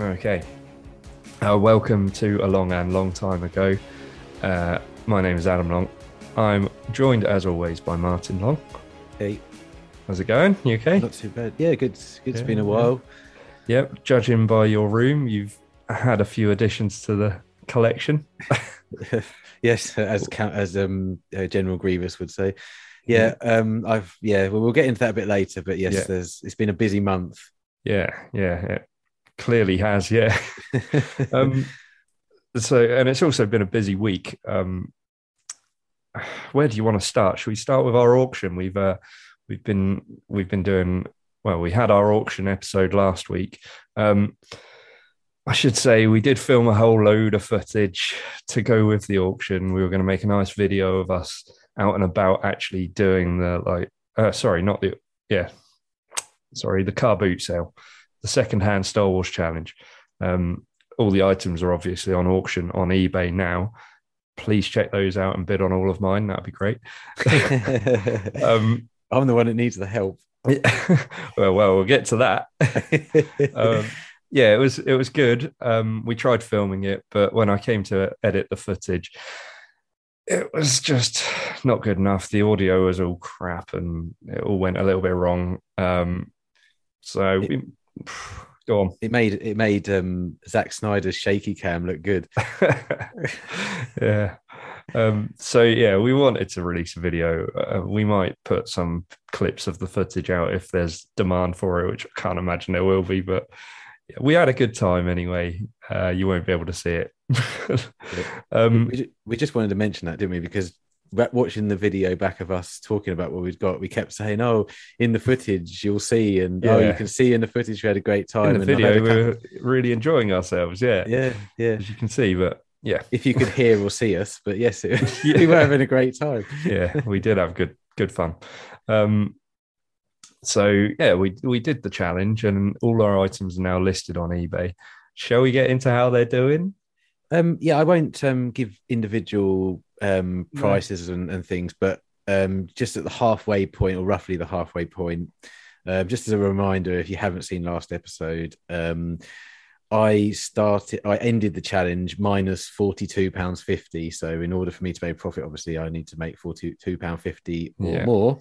Okay. Uh, welcome to a long and long time ago. Uh, my name is Adam Long. I'm joined, as always, by Martyn Long. Hey, How's it going? You okay? not too bad. Yeah, good. It's Yeah, been a yeah. while. Yep. Judging by your room, you've had a few additions to the collection. yes, as as um General Grievous would say. Yeah. Um. I've yeah. Well, we'll get into that a bit later. But yes, Yeah. there's. It's been a busy month. Yeah, yeah, it clearly has. Yeah. um, so, and it's also been a busy week. Um, where do you want to start? Should we start with our auction? We've uh, we've been we've been doing well. We had our auction episode last week. Um, I should say we did film a whole load of footage to go with the auction. We were going to make a nice video of us out and about actually doing the like. Uh, sorry, not the yeah. Sorry, the car boot sale, the second-hand Star Wars challenge. Um, all the items are obviously on auction on eBay now. Please check those out and bid on all of mine. That'd be great. um, I'm the one that needs the help. well, well, we'll get to that. um, yeah, it was it was good. Um, we tried filming it, but when I came to edit the footage, it was just not good enough. The audio was all crap, and it all went a little bit wrong. Um, so we, go on. it made it made um Zack Snyder's shaky cam look good. yeah. Um, so yeah, we wanted to release a video. Uh, we might put some clips of the footage out if there's demand for it, which I can't imagine there will be. But we had a good time anyway. Uh, you won't be able to see it. um, we, we just wanted to mention that, didn't we? Because watching the video back of us talking about what we'd got, we kept saying, "Oh, in the footage you'll see," and "Oh, you can see in the footage we had a great time." in the video, we were really enjoying ourselves. Yeah, yeah, yeah. as you can see. But yeah, If you could hear or see us, but yes, it, Yeah. we were having a great time. yeah, we did have good good fun. Um, so yeah, we we did the challenge, and all our items are now listed on eBay. Shall we get into how they're doing? Um, yeah, I won't um, give individual um, No. prices and, and things, but um, just at the halfway point, or roughly the halfway point, uh, just as a reminder, if you haven't seen last episode, um, I started, I ended the challenge minus forty-two pounds fifty. So, in order for me to make a profit, obviously, I need to make forty-two pound fifty or Yeah. more.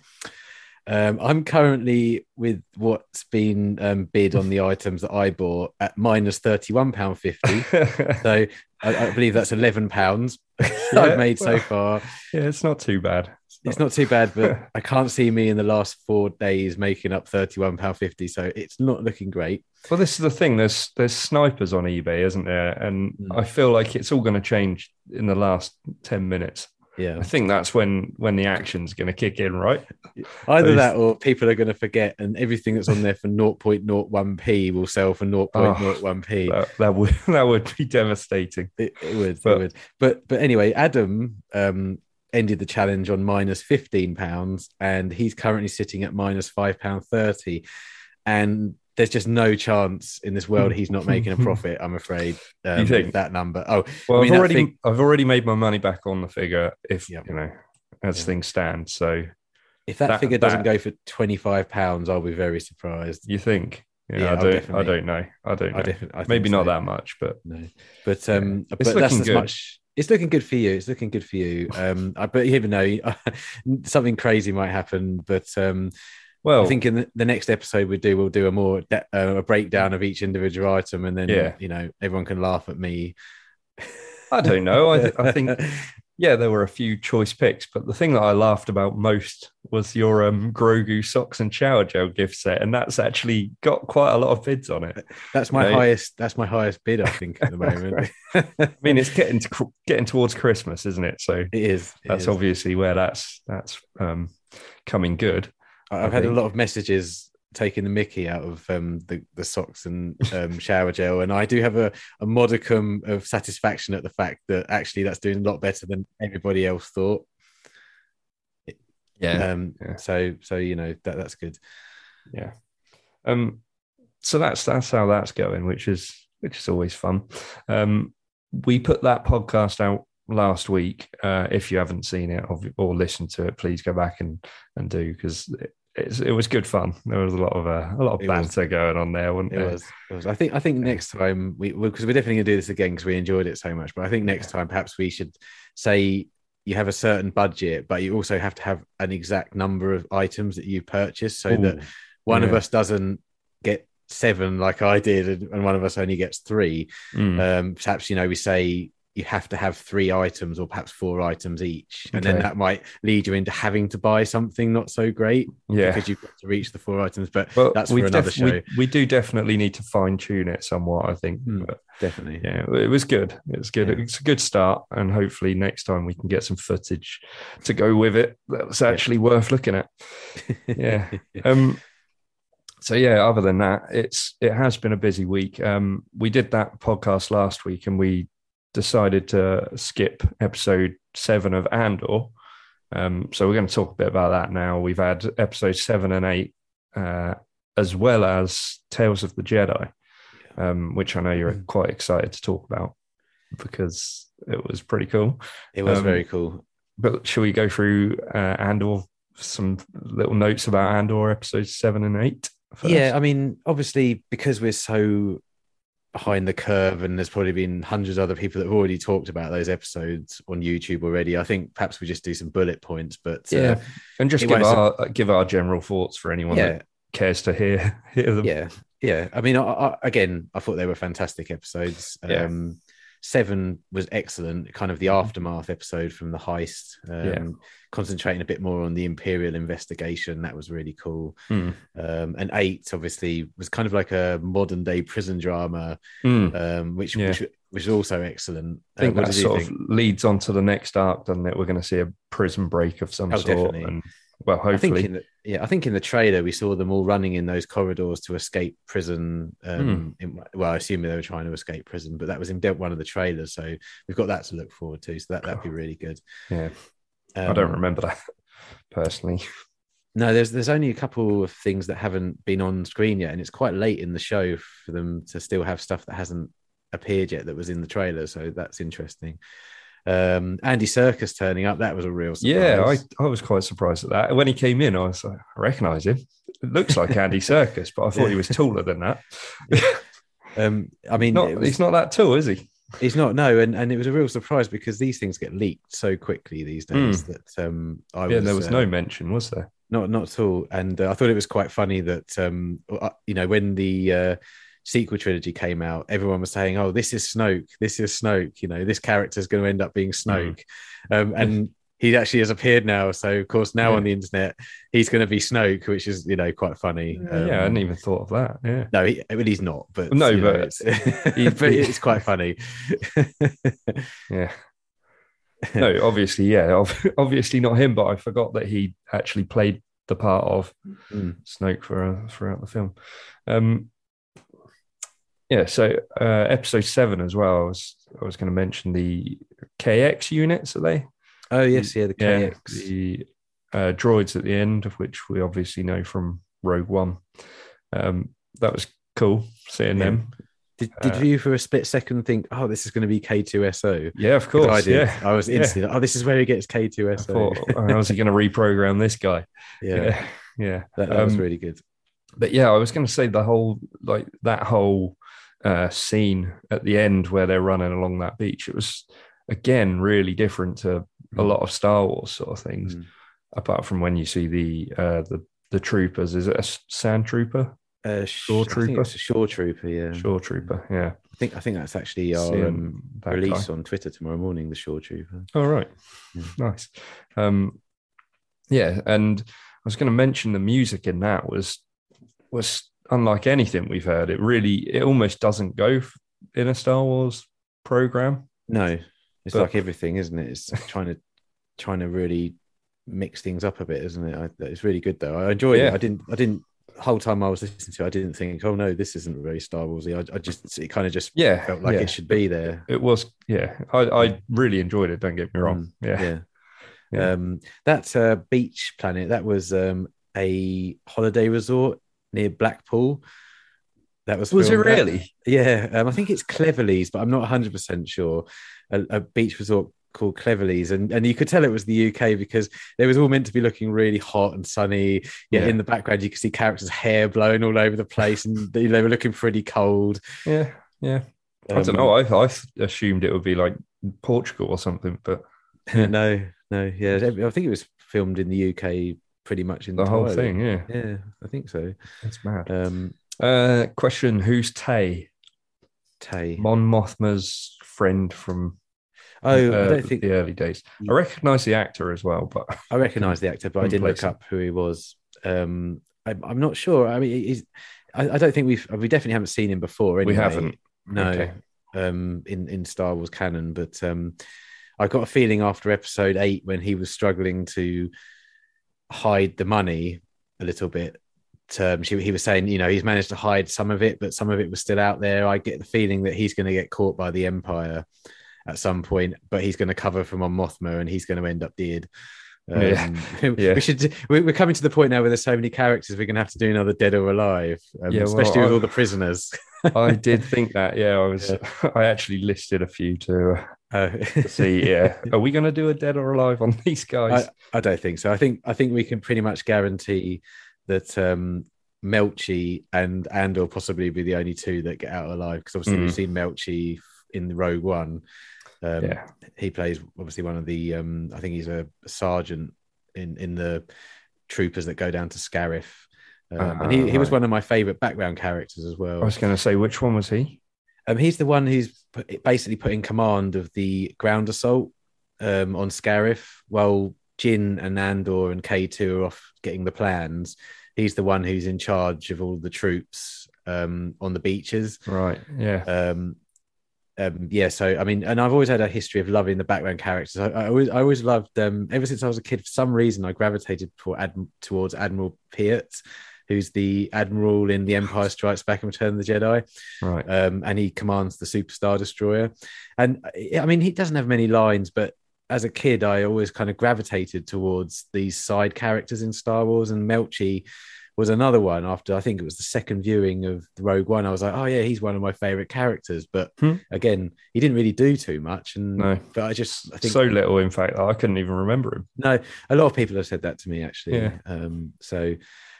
Um, I'm currently with what's been um, bid on the items that I bought at minus thirty-one pound fifty. So I, I believe that's eleven pounds Yeah, I've made so well. far. yeah, it's not too bad. It's not too bad, but I can't see me in the last four days making up thirty-one pound fifty. So it's not looking great. Well, this is the thing. There's there's snipers on eBay, isn't there? And Mm. I feel like it's all going to change in the last ten minutes. Yeah, I think that's when when the action's going to kick in, right? either that or people are going to forget, and everything that's on there for 0.01p will sell for 0.01p. That, that would that would be devastating. It, it would, But- it would. But but anyway, Adam um ended the challenge on minus fifteen pounds, and he's currently sitting at minus five pound thirty. And there's just no chance in this world he's not making a profit. I'm afraid. Um, You think? that number? Oh, Well, I mean, that already fig- I've already made my money back on the figure. If Yeah. you know, as Yeah. things stand. So if that, that- figure doesn't go for twenty five pounds, I'll be very surprised. you think? Yeah, Yeah, I don't. I don't know. I don't know. I I Maybe not that much, but No, but um, It's but that's as good. much. It's looking good for you. It's looking good for you. Um, I, but you never know. Something crazy might happen. But um, well, I think in the, next episode we do, we'll do a more de- uh, a breakdown of each individual item, and then Yeah. you know everyone can laugh at me. I don't know. I, th- I think yeah, there were a few choice picks, but the thing that I laughed about most was your um, Grogu socks and shower gel gift set, and that's actually got quite a lot of bids on it. that's my you know- highest. That's my highest bid, I think, at the moment. I mean, it's getting to, getting towards Christmas, isn't it? So it is. it that's is. obviously where that's that's um, coming good. I- I I've had a lot of messages taking the mickey out of um, the, the socks and um, shower gel. And I do have a, a modicum of satisfaction at the fact that actually that's doing a lot better than everybody else thought. Yeah. Um, yeah. So so you know that that's good. Yeah. Um. So that's that's how that's going, which is which is always fun. Um. We put that podcast out last week. Uh, if you haven't seen it or, or listened to it, please go back and and do because it, it's, it was good fun. There was a lot of uh, a lot of It was. banter going on there, wasn't It there? was, it was. I think. I think next time we because we're definitely gonna do this again because we enjoyed it so much. But I think next time perhaps we should say you have a certain budget, but you also have to have an exact number of items that you purchase, so that Ooh, one of us doesn't get seven like I did, and, and one of us only gets three. mm, Um, perhaps you know we say you have to have three items or perhaps four items each, and then that might lead you into having to buy something not so great yeah. because you've got to reach the four items. But Well, that's for another def- show. We, we do definitely need to fine tune it somewhat, I think. Hmm. But definitely, yeah, it was good. It was good. Yeah. It's a good start, and hopefully next time we can get some footage to go with it. That's actually worth looking at. Yeah. Um. So yeah, other than that, it's it has been a busy week. Um, we did that podcast last week, and we decided to skip episode seven of Andor. Um, so we're going to talk a bit about that now. We've had episode seven and eight, uh, as well as Tales of the Jedi, um, which I know you're Mm. quite excited to talk about because it was pretty cool. it was Um, very cool. But shall we go through uh, Andor? Some little notes about Andor episodes seven and eight. first? Yeah, I mean, obviously, because we're so behind the curve, and there's probably been hundreds of other people that have already talked about those episodes on YouTube already. I think perhaps we just do some bullet points, but uh, yeah, and just give our give our general thoughts for anyone yeah, that cares to hear hear them. yeah, yeah. I mean, I, I, again, I thought they were fantastic episodes. Yeah. Um, Seven was excellent, kind of the aftermath episode from the heist, um, Yeah. concentrating a bit more on the Imperial investigation. That was really cool. Hmm. Um, and eight, obviously, was kind of like a modern day prison drama, Hmm. um, which, Yeah. which which is also excellent. I think Uh, that sort think? of leads on to the next arc, doesn't it? We're going to see a prison break of some Oh, sort, definitely. and well, I think hopefully, in the, yeah, I think in the trailer we saw them all running in those corridors to escape prison. Um, Hmm. in, well, I assume they were trying to escape prison, but that was in one of the trailers, so we've got that to look forward to. So that that'd be really good. yeah, Um, I don't remember that personally. No, there's there's only a couple of things that haven't been on screen yet, and it's quite late in the show for them to still have stuff that hasn't appeared yet that was in the trailer. So that's interesting. Um, Andy Serkis turning up, that was a real surprise. Yeah, I, I was quite surprised at that. When he came in, I was like, I recognise him. It looks like Andy Serkis, but I thought he was taller than that. um, I mean, not, was- he's not that tall, is he? He's not no, and and it was a real surprise because these things get leaked so quickly these days that um I Hmm. yeah, was, there was uh, no mention, was there? not not at all, and uh, I thought it was quite funny that um uh, you know when the uh, sequel trilogy came out, everyone was saying, "Oh, this is Snoke, this is Snoke," you know, this character is going to end up being Hmm. Snoke, um, and he actually has appeared now. So of course now Yeah. on the internet he's going to be Snoke, which is you know quite funny. yeah, I Um, hadn't even thought of that. Yeah. no, he, he's not, but No, you know, but it's, he- but it's quite funny. Yeah. No, obviously, yeah, obviously not him, but I forgot that he actually played the part of Mm. Snoke for uh, throughout the film. Um, yeah, so uh, episode seven as well. I was I was going to mention the KX units. Are they? Oh yes, yeah, the Yeah, KX. the uh, droids at the end, of which we obviously know from Rogue One. Um, that was cool seeing Yeah. them. Did, did uh, you for a split second think, oh, this is going to be K2SO? Yeah, of course. I did. Yeah, I was Yeah. instantly, oh, this is where he gets I K2SO. thought, oh, how's he going to reprogram this guy? yeah, yeah, yeah. that, that was Um, really good. but yeah, I was going to say the whole like that whole uh, scene at the end where they're running along that beach. It was again really different to a Mm. lot of Star Wars sort of things. Mm. Apart from when you see the uh, the the troopers, is it a sand trooper, Uh, Shore I think Trooper? it's a Shore Trooper, yeah. shore trooper? Yeah, I think I think that's actually our um, release guy. on Twitter tomorrow morning. The Shore Trooper. All right, Yeah. nice. Um, yeah, and I was going to mention the music in that was was unlike anything we've heard. It really, it almost doesn't go in a Star Wars program. No, it's But- like everything, isn't it? It's trying to trying to really mix things up a bit, isn't it? I, it's really good though. I enjoyed Yeah. it. I didn't. I didn't. Whole time I was listening to, it, I didn't think, "Oh no, this isn't very Star Warsy." I, I just it kind of just Yeah, felt like yeah. it should be there. It was, yeah. I, I really enjoyed it. Don't get me wrong. Mm, Yeah, yeah. Yeah. Um, that uh, beach planet that was um, a holiday resort near Blackpool. That was Was it at- really? yeah, um, I think it's Cleveleys, but I'm not 100 percent sure. A, a beach resort called Cleveleys, and and you could tell it was the UK because it was all meant to be looking really hot and sunny. Yet Yeah. in the background, you could see characters' hair blowing all over the place, and they, they were looking pretty cold. Yeah, yeah. I Um, don't know. I I assumed it would be like Portugal or something, but no, no, yeah, I think it was filmed in the UK pretty much in the whole thing, yeah, Yeah, I think so. That's mad. Um, Uh, question: Who's Tay? Tay. Mon Mothma's friend from Oh, I uh, don't think the early days. I recognise the actor as well, but I recognise the actor, but I didn't look up who he was. Um, I, I'm not sure. I mean, he's, I, I don't think we've we definitely haven't seen him before. Anyway. we haven't. No, Okay. um, in in Star Wars canon, but um, I got a feeling after Episode Eight when he was struggling to hide the money a little bit. Um, she, he was saying, you know, he's managed to hide some of it, but some of it was still out there. I get the feeling that he's going to get caught by the Empire at some point, but he's going to cover from Mon Mothma, and he's going to end up dead. Um, Yeah. Yeah. we should. we- We're coming to the point now where there's so many characters. We're going to have to do another Dead or Alive, um, Yeah, well, especially with I- all the prisoners. I did think that. Yeah, I was. I actually listed a few to, uh, Uh, to see. Yeah, are we going to do a dead or alive on these guys? I don't think so. I think I think we can pretty much guarantee that um, Melshi and Andor possibly be the only two that get out alive because obviously Mm. we've seen Melshi in the Rogue One. Um, yeah, he plays obviously one of the. Um, I think he's a sergeant in in the troopers that go down to Scarif. Um, and he, he was Ah, one of my favorite background characters as well. I was going to say which one was he? Um, he's the one who's basically put in command of the ground assault um, on Scarif, while Jyn and Andor and K2 are off getting the plans. He's the one who's in charge of all the troops um, on the beaches. Right. Yeah. Um, um, yeah, so I mean, and I've always had a history of loving the background characters. I, I always, I always loved um, ever since I was a kid. For some reason, I gravitated for Adm- towards Admiral Piet, who's the admiral in The Empire Strikes Back and Return of the Jedi Right. um, and he commands the Superstar Destroyer. And I mean, he doesn't have many lines, but as a kid, I always kind of gravitated towards these side characters in Star Wars. And Melshi was another one. After I think it was the second viewing of Rogue One, I was like, oh yeah, he's one of my favorite characters. But Hmm. again, he didn't really do too much. And No. but I just I think so little, in fact, I couldn't even remember him. no, a lot of people have said that to me actually. Yeah. Um, so,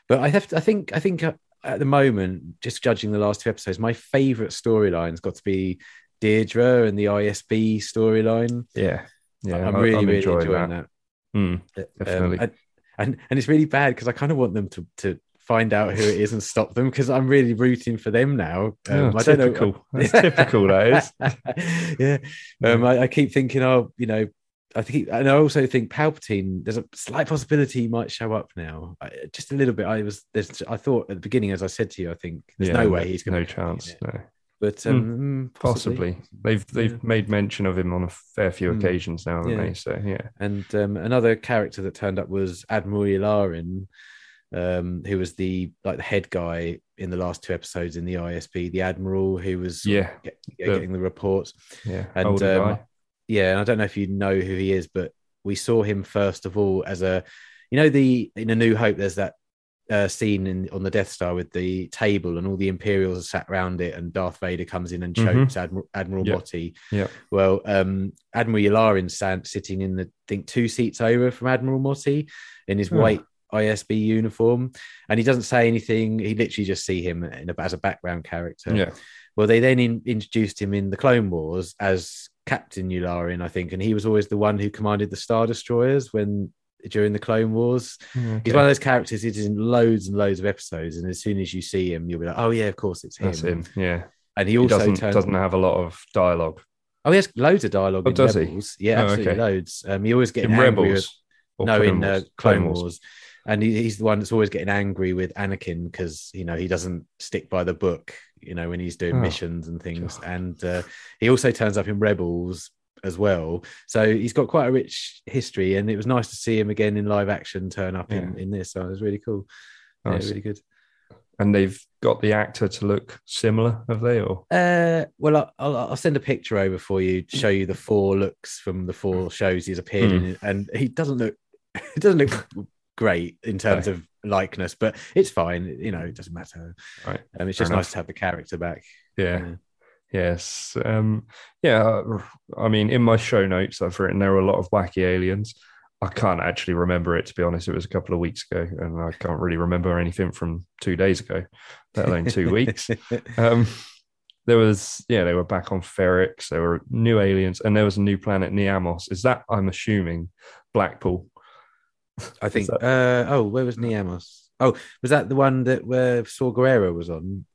but I have, to, I think, I think uh, at the moment, just judging the last two episodes, my favourite storyline's got to be Deirdre and the ISB storyline. Yeah. Yeah. I'm I- really, I'm really enjoying enjoying that. Hmm, Um, definitely. and, and and it's really bad because I kind of want them to to find out who it is and stop them because I'm really rooting for them now. Oh, Um, I don't know. typical. That's typical, that is. yeah. Um, I, I keep thinking, oh, you know, I think, and I also think Palpatine. There's a slight possibility he might show up now, I, just a little bit. I was, there's, I thought at the beginning, as I said to you, I think there's Yeah, no way he's going no chance. No. But um, mm, Possibly. They've they've Yeah. made mention of him on a fair few Hmm. occasions now, haven't Yeah. they? So yeah. And um, another character that turned up was Admiral Yularen, um, who was the like the head guy in the last two episodes in the ISB, the admiral who was Yeah. get- yeah, The- getting the reports. Yeah. And Older um, guy. Yeah, and I don't know if you know who he is, but we saw him first of all as a, you know, the in A New Hope. There's that uh, scene in on the Death Star with the table and all the Imperials are sat around it, and Darth Vader comes in and Mhm. chokes Admiral, Admiral Yep. Motti. Yep. Well, um, Admiral Yularen sat sitting in the I think two seats over from Admiral Motti in his Oh. white ISB uniform, and he doesn't say anything. He literally just see him in a, as a background character. Yeah. Well, they then in, introduced him in the Clone Wars as Captain Yularen, I think, and he was always the one who commanded the Star Destroyers when during the Clone Wars. Okay. He's one of those characters he's in loads and loads of episodes, and as soon as you see him, you'll be like, "Oh yeah, of course it's him." That's him. Yeah. And he He also doesn't turns. doesn't have a lot of dialogue. Oh, he has loads of dialogue Oh, in does he? Rebels. Yeah, Oh, absolutely okay. loads. Um, you always get In angry with- Rebels. or no, Clone in uh, Wars? Clone Wars. And he, he's the one that's always getting angry with Anakin because you know he doesn't stick by the book, you know, when he's doing Oh. missions and things. God. And uh, he also turns up in Rebels as well. So he's got quite a rich history, and it was nice to see him again in live action turn up in, Yeah. in this. So it was really cool. Nice. Yeah, really good. And they've got the actor to look similar, have they? Or Uh, well, I'll, I'll send a picture over for you to show you the four looks from the four shows he's appeared Hmm. in, and he doesn't look, he doesn't look great in terms No. of likeness, but it's fine. You know, it doesn't matter. Right. Um, it's Fair just enough. nice to have the character back. yeah. Yeah. Yes. Um, yeah. I mean, in my show notes, I've written there were a lot of wacky aliens. I can't actually remember it, to be honest. It was a couple of weeks ago, and I can't really remember anything from two days ago, let alone two weeks. Um, there was, yeah, they were back on Ferrix. There were new aliens, and there was a new planet, Niamos. Is that, I'm assuming, Blackpool? I think. Uh, oh, where was Niamos? Oh, was that the one that where Saw Gerrera was on?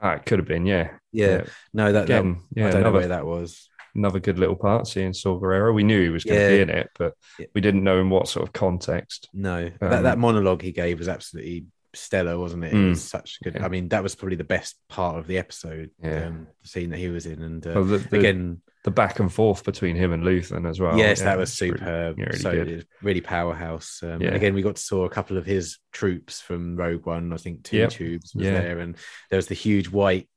Ah, it could have been, yeah. Yeah. No, that, that Again, yeah, I don't know another, where that was. another good little part seeing Saw Gerrera. We knew he was going to Yeah. be in it, but Yeah. we didn't know in what sort of context. No, Um, that, that monologue he gave was absolutely stellar, wasn't it? It Mm. was such good. Yeah. I mean, that was probably the best part of the episode. Yeah. um, the scene that he was in, and uh, Well, the, the, again, the back and forth between him and Luthen as well. yes, Yeah, that was it's really- superb. yeah, really so good. really powerhouse. Um, Yeah. Again, we got to saw a couple of his troops from Rogue One. I think Two Yep. Tubes was Yeah. there, and there was the huge white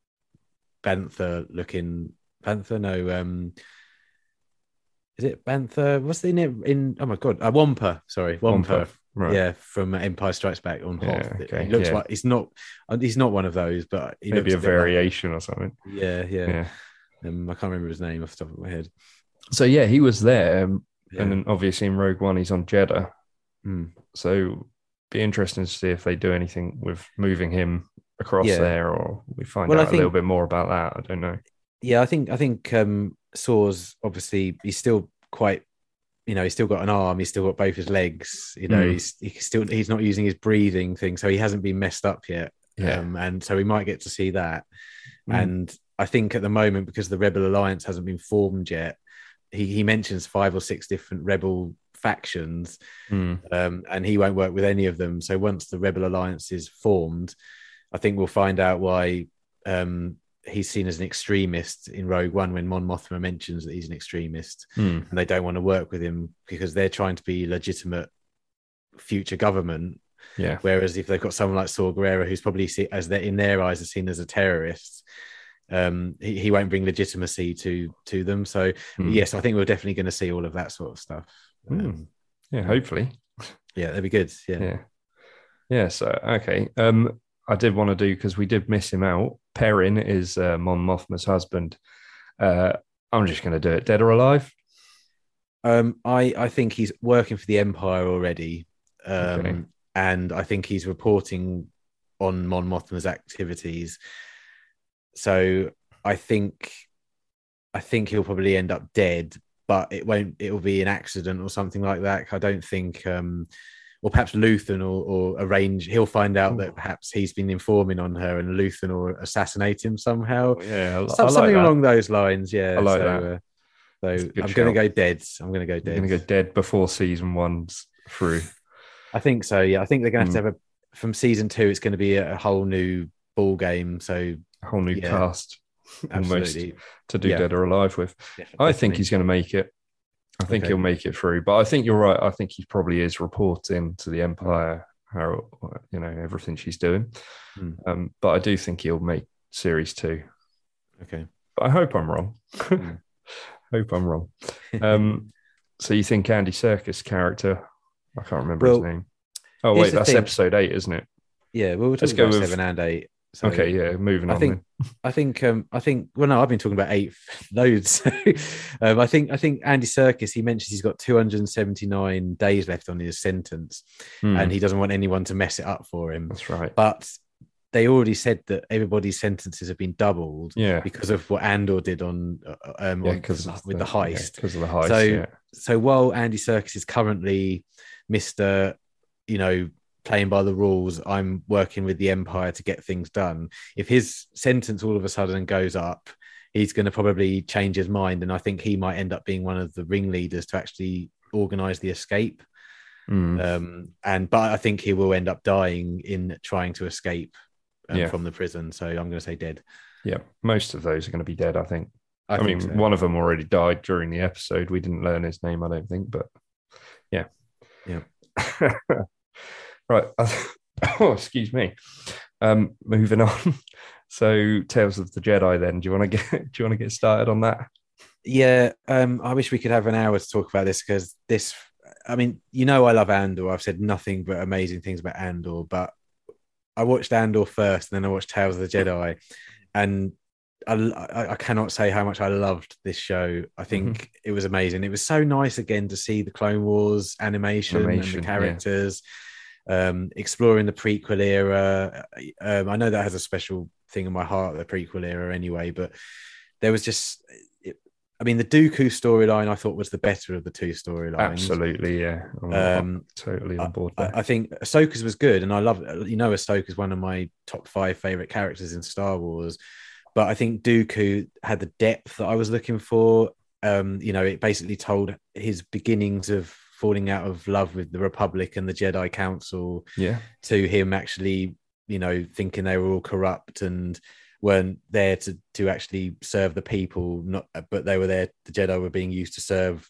bantha looking panther. No, um, is it bantha? What's the name in? Oh my god, uh, Wampa. Sorry, Wampa. Wampa, Right. Yeah, from Empire Strikes Back on Yeah, Hoth. okay, He looks yeah. like he's not. uh, He's not one of those, but he Maybe a bit like- variation or something. yeah, yeah. Yeah. Um, I can't remember his name off the top of my head. So yeah, he was there, um, Yeah. and then obviously in Rogue One he's on Jedha. Mm. So be interesting to see if they do anything with moving him across Yeah. there, or we find Well, out a little bit more about that. I don't know. yeah, I think I think um Saw's obviously he's still quite you know, he's still got an arm, he's still got both his legs, you know, Mm. he's he's still he's not using his breathing thing, so he hasn't been messed up yet. Yeah. Um, and so we might get to see that. Mm. And I think at the moment, because the Rebel Alliance hasn't been formed yet, he, he mentions five or six different rebel factions, Mm. um, and he won't work with any of them. So once the Rebel Alliance is formed, I think we'll find out why um, he's seen as an extremist in Rogue One when Mon Mothma mentions that he's an extremist, Mm. and they don't want to work with him because they're trying to be legitimate future government. Yeah. Whereas if they've got someone like Saw Gerrera, who's probably see, as they're in their eyes are seen as a terrorist, um, he, he won't bring legitimacy to to them. So Mm. yes, I think we're definitely going to see all of that sort of stuff. Um, Mm. Yeah. Hopefully. yeah, that'd be good. Yeah. Yeah. Yeah. So okay. Um, I did want to do because we did miss him out. Perrin is uh, Mon Mothma's husband. Uh, I'm just going to do it, dead or alive. Um, I I think he's working for the Empire already, um, Okay. and I think he's reporting on Mon Mothma's activities. So I think I think he'll probably end up dead, but it won't. It will be an accident or something like that. I don't think. Um, or perhaps Luthen or, or arrange. He'll find out that perhaps he's been informing on her, and Luthen will assassinate him somehow. Yeah, I, Some- I like something that. along those lines. Yeah, I like so, that. Uh, so I'm going to go dead. I'm going to go dead. going to go dead before season one's through. I think so. Yeah, I think they're going to Mm. have to have a from season two. It's going to be a, a whole new ball game. So whole new Yeah. cast almost to do Yeah. dead or alive with. Def- I think he's going to make it. I think Okay. he'll make it through. But I think you're right. I think he probably is reporting to the Empire how you know everything she's doing. Hmm. Um, but I do think he'll make series two. okay. But I hope I'm wrong. Hmm. hope I'm wrong. Um, so you think Andy Serkis character? I can't remember Well, his name. Oh wait, that's thing. episode eight, isn't it? yeah, well, we're Let's talking go about with- seven and eight. So okay, yeah. Moving I on. think I think um I think well no I've been talking about eight loads. um, I think I think Andy Serkis he mentions he's got 279 days left on his sentence. Hmm, and he doesn't want anyone to mess it up for him. that's right. But they already said that everybody's sentences have been doubled Yeah, because of what Andor did on uh, um yeah, on- because with the heist. because of the heist. So- yeah. so while Andy Serkis is currently Mister, you know, playing by the rules, I'm working with the Empire to get things done. If his sentence all of a sudden goes up, he's going to probably change his mind, and I think he might end up being one of the ringleaders to actually organize the escape. Hmm. Um, and but I think he will end up dying in trying to escape um, Yeah. from the prison. So I'm going to say dead. yeah, most of those are going to be dead. I think. I, I, think mean, so. one of them already died during the episode. We didn't learn his name, I don't think, but yeah. Yeah. right. oh, excuse me. Um, moving on. So, Tales of the Jedi. Then, do you want to get do you want to get started on that? Yeah, um, I wish we could have an hour to talk about this because this. I mean, you know, I love Andor. I've said nothing but amazing things about Andor, but I watched Andor first, and then I watched Tales of the Jedi, and I, I, cannot say how much I loved this show. I think mm-hmm. it was amazing. It was so nice again to see the Clone Wars animation, animation and the characters, yeah. Um, exploring the prequel era. Um, I know that has a special thing in my heart, the prequel era, anyway. But there was just, it, I mean, the Dooku storyline I thought was the better of the two storylines. Absolutely, yeah. Um, totally on board. I, I, think Ahsoka's was good, and I love, you know, Ahsoka's one of my top five favorite characters in Star Wars but I think Dooku had the depth that I was looking for. Um, you know, it basically told his beginnings of falling out of love with the Republic and the Jedi Council. Yeah. To him actually, you know, thinking they were all corrupt and weren't there to to actually serve the people, not but they were there. The Jedi were being used to serve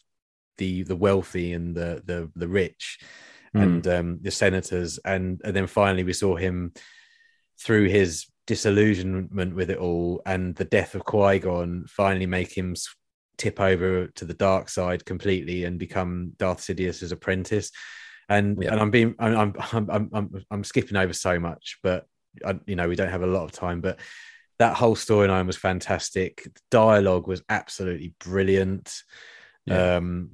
the the wealthy and the the the rich mm. and um, the senators, and and then finally we saw him through his disillusionment with it all and the death of Qui Gon finally make him tip over to the dark side completely and become Darth Sidious's apprentice. And yeah. and I'm being I'm, I'm I'm I'm I'm skipping over so much, but I, you know we don't have a lot of time. But that whole storyline was fantastic. The dialogue was absolutely brilliant. Yeah. Um,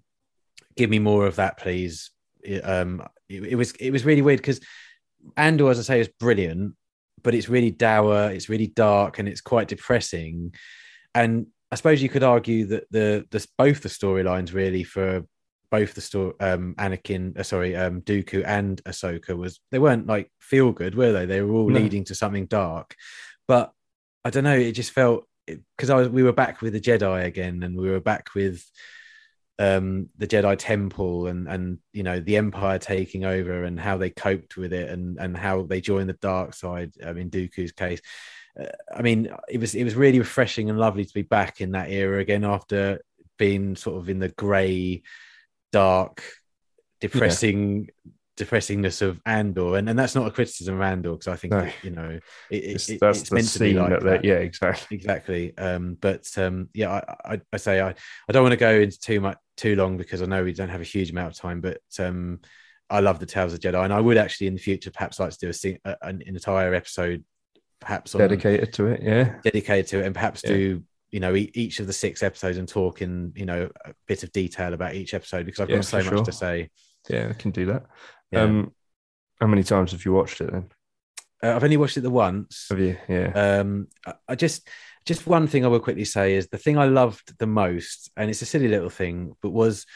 give me more of that, please. It, um, it, it was it was really weird because Andor, as I say, is brilliant, but it's really dour, it's really dark, and it's quite depressing. And I suppose you could argue that the the both the storylines really for both the story um Anakin uh, sorry um Dooku and Ahsoka was they weren't like feel good were they they were all no. leading to something dark but I don't know it just felt because I was we were back with the Jedi again and we were back with um, the Jedi Temple and and you know the Empire taking over and how they coped with it and and how they joined the dark side. Um, in Dooku's case, uh, I mean, it was it was really refreshing and lovely to be back in that era again after being sort of in the grey, dark, depressing depressingness of Andor, and, and that's not a criticism of Andor because I think no. that, you know it, it's, it, that's it's meant to be like that. that. Yeah, exactly, exactly. Um, but um, yeah, I, I, I, say I, I don't want to go into too much too long because I know we don't have a huge amount of time, but um, I love the Tales of Jedi, and I would actually in the future perhaps like to do a, an entire episode, perhaps on, dedicated to it, yeah, dedicated to it, and perhaps yeah. do you know each of the six episodes and talk in you know a bit of detail about each episode because I've yeah, got so much sure. to say. Yeah, I can do that. Yeah. Um, how many times have you watched it then? Uh, I've only watched it the once. Have you? Yeah. Um, I, I just, just one thing I will quickly say is the thing I loved the most, and it's a silly little thing, but was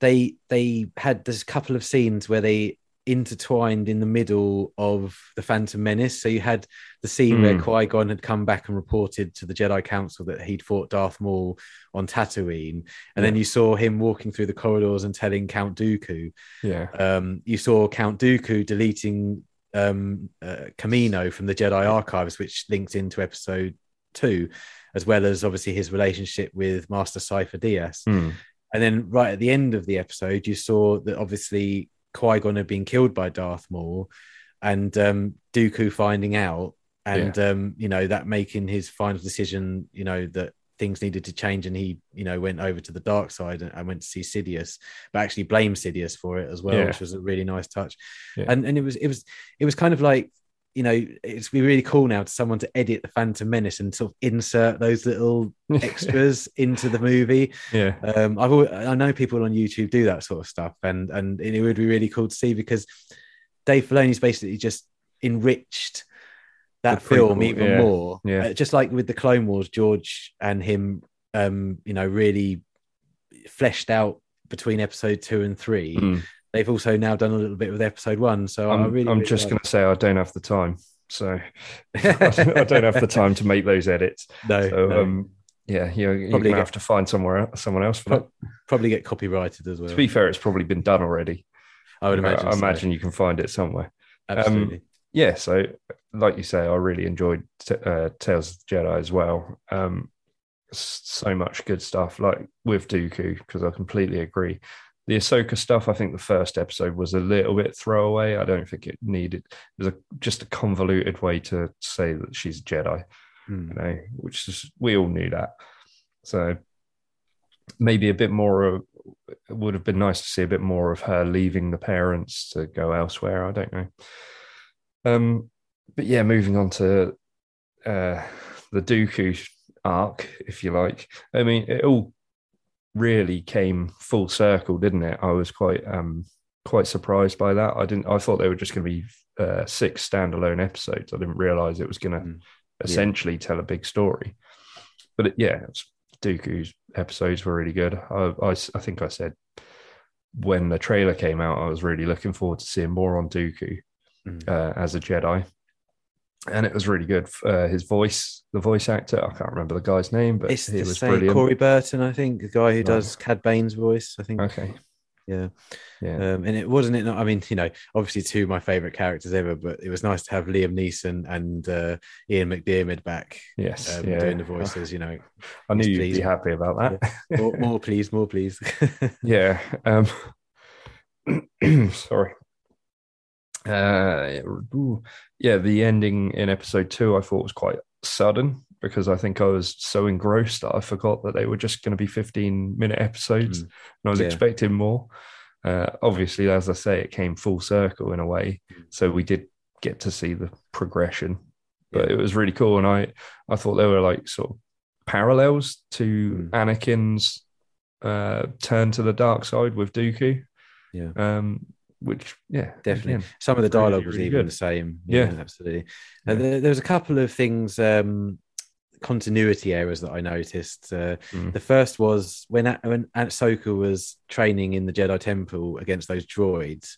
they they had this couple of scenes where they intertwined in the middle of the Phantom Menace. So you had the scene mm. where hmm. Qui Gon had come back and reported to the Jedi Council that he'd fought Darth Maul on Tatooine, and yeah. then you saw him walking through the corridors and telling Count Dooku. Yeah. Um, you saw Count Dooku deleting um, uh, Kamino from the Jedi Archives, which linked into Episode Two, as well as obviously his relationship with Master Sifo-Dyas. Mm. And then right at the end of the episode, you saw that obviously Qui Gon had been killed by Darth Maul, and um, Dooku finding out, and yeah. um, you know that making his final decision, you know that things needed to change, and he, you know, went over to the dark side and, and went to see Sidious, but actually blamed Sidious for it as well, yeah. which was a really nice touch. Yeah. And and it was it was it was kind of like you know, it's be really cool now to someone to edit the Phantom Menace and sort of insert those little extras into the movie. Yeah, um, I've always, I know people on YouTube do that sort of stuff, and and it would be really cool to see because Dave Filoni's basically just enriched that the film prequel, even yeah. more. Yeah, uh, just like with the Clone Wars, George and him, um, you know, really fleshed out between episode two and three. Mm they've also now done a little bit with episode one. So I'm, I really, I'm really just like going to say I don't have the time. So I don't have the time to make those edits. No. So, no. Um, yeah, you are probably have to find somewhere someone else for that. Probably get copyrighted as well. To be fair, it's probably been done already. I would imagine. I, I imagine you can find it somewhere. Absolutely. Um, yeah. So, like you say, I really enjoyed t- uh, Tales of the Jedi as well. Um, so much good stuff, like with Dooku, because I completely agree the Ahsoka stuff, I think the first episode was a little bit throwaway. I don't think it needed. It was a, just a convoluted way to say that she's a Jedi, Hmm. you know, which is we all knew that. So maybe a bit more of it would have been nice to see a bit more of her leaving the parents to go elsewhere. I don't know. Um, but yeah, moving on to uh, the Dooku arc, if you like. I mean, it all really came full circle, didn't it? I was quite um quite surprised by that. I didn't. I thought they were just going to be uh, six standalone episodes. I didn't realize it was going to Mm. essentially tell a big story. But it, yeah, it's, Dooku's episodes were really good. I I think I said when the trailer came out, I was really looking forward to seeing more on Dooku Mm. uh, as a Jedi. And it was really good. Uh, his voice, the voice actor, I can't remember the guy's name, but It's he the was same brilliant. Corey Burton, I think, the guy who Right. does Cad Bane's voice. I think. Okay, Yeah. yeah, Um, and it wasn't it. Not, I mean, you know, obviously two of my favorite characters ever, but it was nice to have Liam Neeson and uh, Ian McDiarmid back yes, um, yeah. doing the voices. You know, I knew you'd please. be happy about that. more, more please, more please. yeah um sorry uh yeah the ending in episode two i thought was quite sudden because i think i was so engrossed that i forgot that they were just going to be 15 minute episodes Mm. and i was Yeah. expecting more uh obviously as i say it came full circle in a way Mm. so we did get to see the progression but Yeah. it was really cool and i i thought there were like sort of parallels to Mm. anakin's uh turn to the dark side with dooku yeah, um which yeah definitely. again, Some of the really, dialogue was really even good. the same. Yeah. absolutely. Yeah. Uh, there, there was a couple of things, um, continuity errors that I noticed. Uh, Mm. The first was when A- when Ahsoka was training in the Jedi Temple against those droids.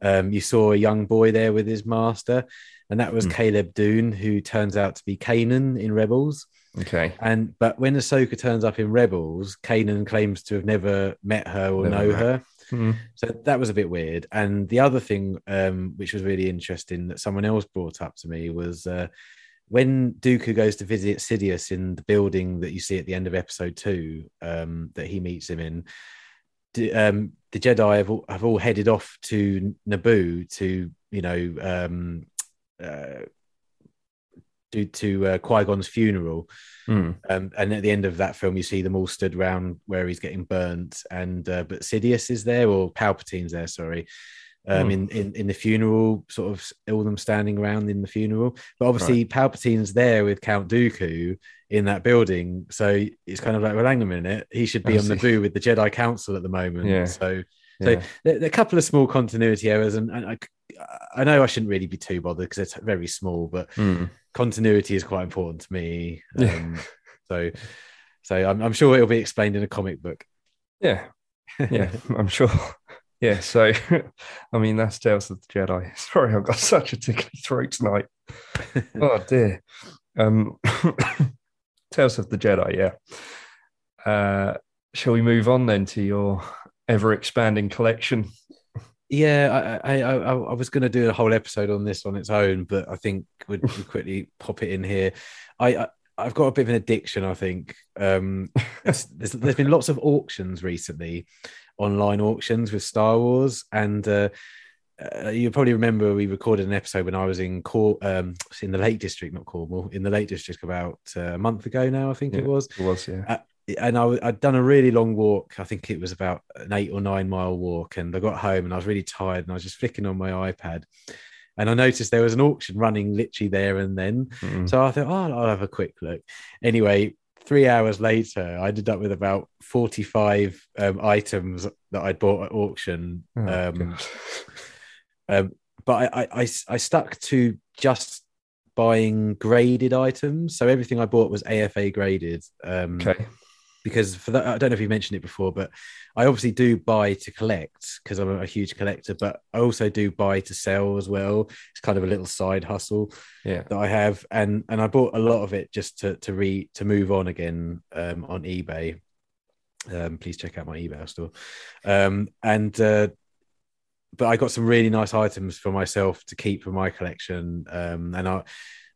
Um, you saw a young boy there with his master, and that was Mm. Caleb Dume, who turns out to be Kanan in Rebels. okay And but when Ahsoka turns up in Rebels, Kanan claims to have never met her or Never know met. her. Mm. So that was a bit weird. And the other thing, um, which was really interesting, that someone else brought up to me was uh, when Dooku goes to visit Sidious in the building that you see at the end of Episode Two, um, that he meets him in. Um, the Jedi have all, have all headed off to Naboo to, you know, um, uh, do to uh, Qui Gon's funeral. Mm. Um, and at the end of that film, you see them all stood around where he's getting burnt, and uh, but Sidious is there or Palpatine's there, sorry, um, Hmm. in, in in the funeral, sort of all them standing around in the funeral. But obviously, Palpatine's there with Count Dooku in that building, so it's kind of like, well, hang a minute, he should be on the Naboo with the Jedi Council at the moment. Yeah. So So- yeah. there, there a couple of small continuity errors, and, and I, I know I shouldn't really be too bothered because it's very small, but Mm. Continuity is quite important to me. Um, so, so I'm, I'm sure it'll be explained in a comic book. yeah. Yeah i'm sure. Yeah so i mean that's tales of the jedi. Sorry i've got such a tickly throat tonight. Oh dear. Um tales of the jedi yeah. Uh shall we move on then to your ever expanding collection yeah, I, I, I, I was going to do a whole episode on this on its own, but I think we'd, we'd quickly pop it in here. I, I I've got a bit of an addiction. I think um, there's, there's been lots of auctions recently, online auctions with Star Wars, and uh, uh, you probably remember we recorded an episode when I was in Cor- um, in the Lake District, not Cornwall, in the Lake District about uh, a month ago now. I think it was. it was yeah and I, had done a really long walk. I think it was about an eight or nine mile walk. And I got home and I was really tired and I was just flicking on my iPad. And I noticed there was an auction running literally there and then. Mm. So I thought, oh, I'll have a quick look. Anyway, three hours later, I ended up with about 45 um, items that I'd bought at auction. Oh, um, um, but I, I, I, I stuck to just buying graded items. So everything I bought was AFA graded. Um, okay because for that, I don't know if you mentioned it before, but I obviously do buy to collect because I'm a huge collector, but I also do buy to sell as well. It's kind of a little side hustle yeah that I have, and and I bought a lot of it just to to re to move on again um, on eBay. Um, please check out my eBay store, um, and uh, but I got some really nice items for myself to keep for my collection, um, and I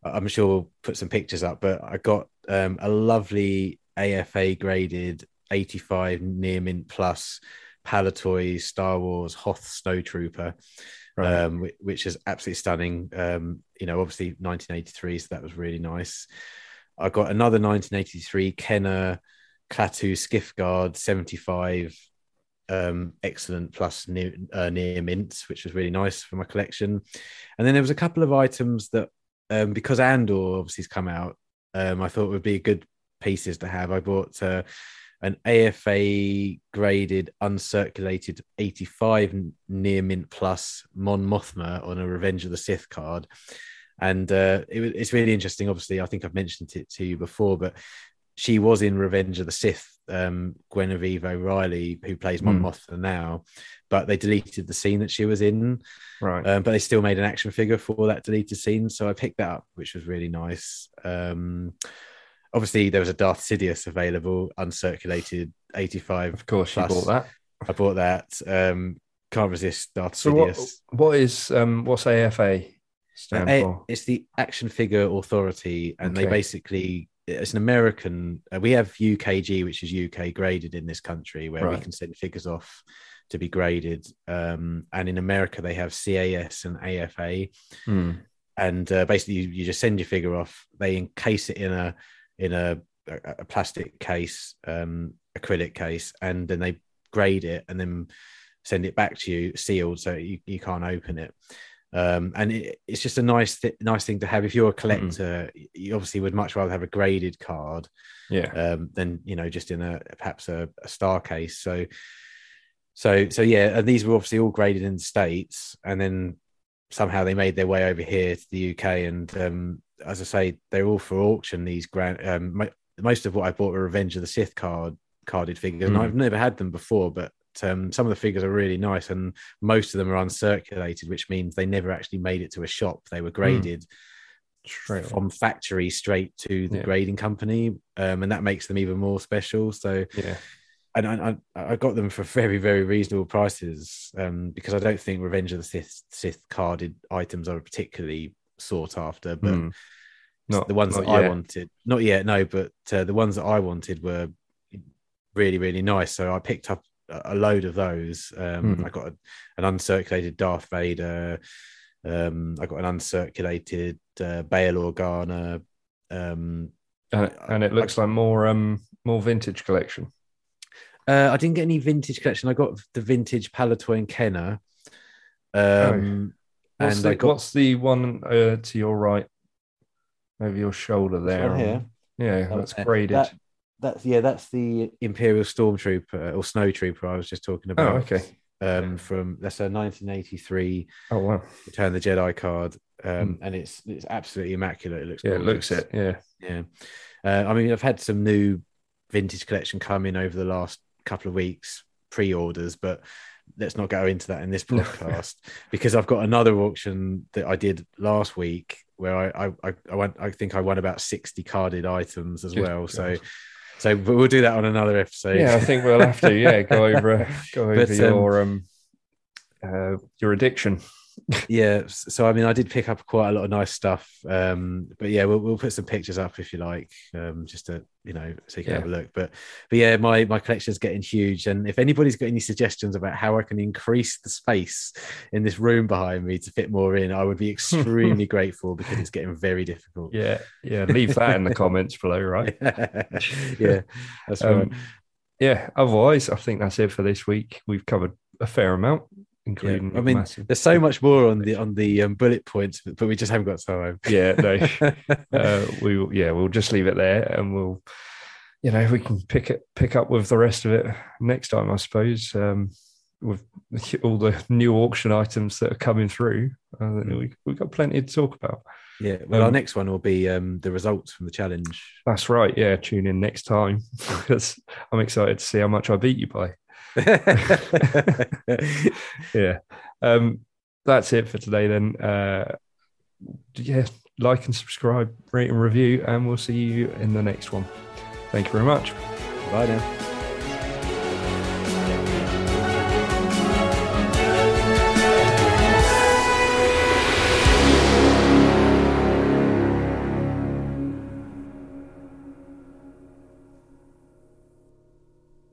I'm sure we'll put some pictures up, but I got um, a lovely AFA graded 85 near mint plus Palitoy Star Wars Hoth Snowtrooper, Right. um, which is absolutely stunning. Um, you know, obviously 1983, so that was really nice. I got another 1983 Kenner Klaatu Skiff-Guard 75, um, excellent plus near, uh, near mint, which was really nice for my collection. And then there was a couple of items that, um, because Andor obviously has come out, um, I thought would be a good pieces to have. I bought uh, an AFA graded uncirculated 85 near mint plus Mon Mothma on a Revenge of the Sith card. And uh, it, it's really interesting. Obviously, I think I've mentioned it to you before, but she was in Revenge of the Sith, um, Genevieve O'Reilly, who plays Mon Hmm. Mothma now, but they deleted the scene that she was in. right. Um, but they still made an action figure for that deleted scene, so I picked that up, which was really nice. Um, obviously, there was a Darth Sidious available, uncirculated, eighty-five. of course, you bought that. I bought that. Um, can't resist Darth So what? Sidious. What is um? What's AFA stand Uh, for? it's the Action Figure Authority, and they basically it's an American. Uh, we have UKG, which is UK graded in this country, where we can send figures off to be graded. Um, and in America, they have CAS and AFA. Hmm. and uh, basically you, you just send your figure off they encase it in a in a, a, a plastic case um acrylic case and then they grade it and then send it back to you sealed so you, you can't open it um and it, it's just a nice th- nice thing to have if you're a collector you obviously would much rather have a graded card Yeah. um, than you know just in a perhaps a, a star case. So, so so yeah, and these were obviously all graded in the states, and then somehow they made their way over here to the UK. And um, as I say, they're all for auction. These grand, um, mo- most of what I bought were Revenge of the Sith card carded figures, and Mm. I've never had them before, but. Um, some of the figures are really nice, and most of them are uncirculated, which means they never actually made it to a shop. They were graded Straight on. from factory straight to the Yeah. grading company, um, and that makes them even more special. So, Yeah. and I, I, I got them for very, very reasonable prices um, because I don't think Revenge of the Sith, Sith carded items are particularly sought after, but Hmm. Not the ones that I wanted, not yet, no, but uh, the ones that I wanted were really, really nice. So I picked up a load of those. Um, Hmm. I got a, an uncirculated Darth Vader. Um, I got an uncirculated uh, Bail Organa. Um, And, and it looks like more um more vintage collection. uh, I didn't get any vintage collection. I got the vintage Palitoy and Kenner. Um, What's, and the, got what's the one uh, to your right over your shoulder there? one here? Yeah, Oh, that's uh, graded. that- that's yeah, that's the Imperial Stormtrooper or Snowtrooper I was just talking about. oh, about. okay. Um, from that's a 1983 Oh wow. Return of the Jedi card, um, and it's it's absolutely immaculate. It looks. Yeah, it looks it. Yeah. Yeah, uh, I mean, I've had some new vintage collection come in over the last couple of weeks, pre-orders, but let's not go into that in this podcast because I've got another auction that I did last week where I I I, went I think I won about sixty carded items as Good well. So God. so but we'll do that on another episode. Yeah, I think we'll have to. Yeah, go over go over But, um, your um uh your addiction. Yeah so i mean i did pick up quite a lot of nice stuff um but yeah we'll, we'll put some pictures up if you like um just to you know so you can Yeah. have a look but but yeah my my collection is getting huge and if anybody's got any suggestions about how i can increase the space in this room behind me to fit more in i would be extremely grateful because it's getting very difficult Yeah, yeah. Leave that in the comments below, right? yeah that's right Um, yeah. Otherwise, I think that's it for this week. We've covered a fair amount, including. I mean, massive- there's so much more on the on the um, bullet points but we just haven't got time yeah, no. uh, we will, yeah, we'll just leave it there, and we'll, you know, we can pick it pick up with the rest of it next time, I suppose. Um, with all the new auction items that are coming through, uh, we we've got plenty to talk about. yeah well our Um, next one will be um the results from the challenge That's right. Yeah, tune in next time because I'm excited to see how much I beat you by. Yeah. Um, that's it for today then. Uh, yeah, like and subscribe, rate and review, and we'll see you in the next one. Thank you very much. Bye now.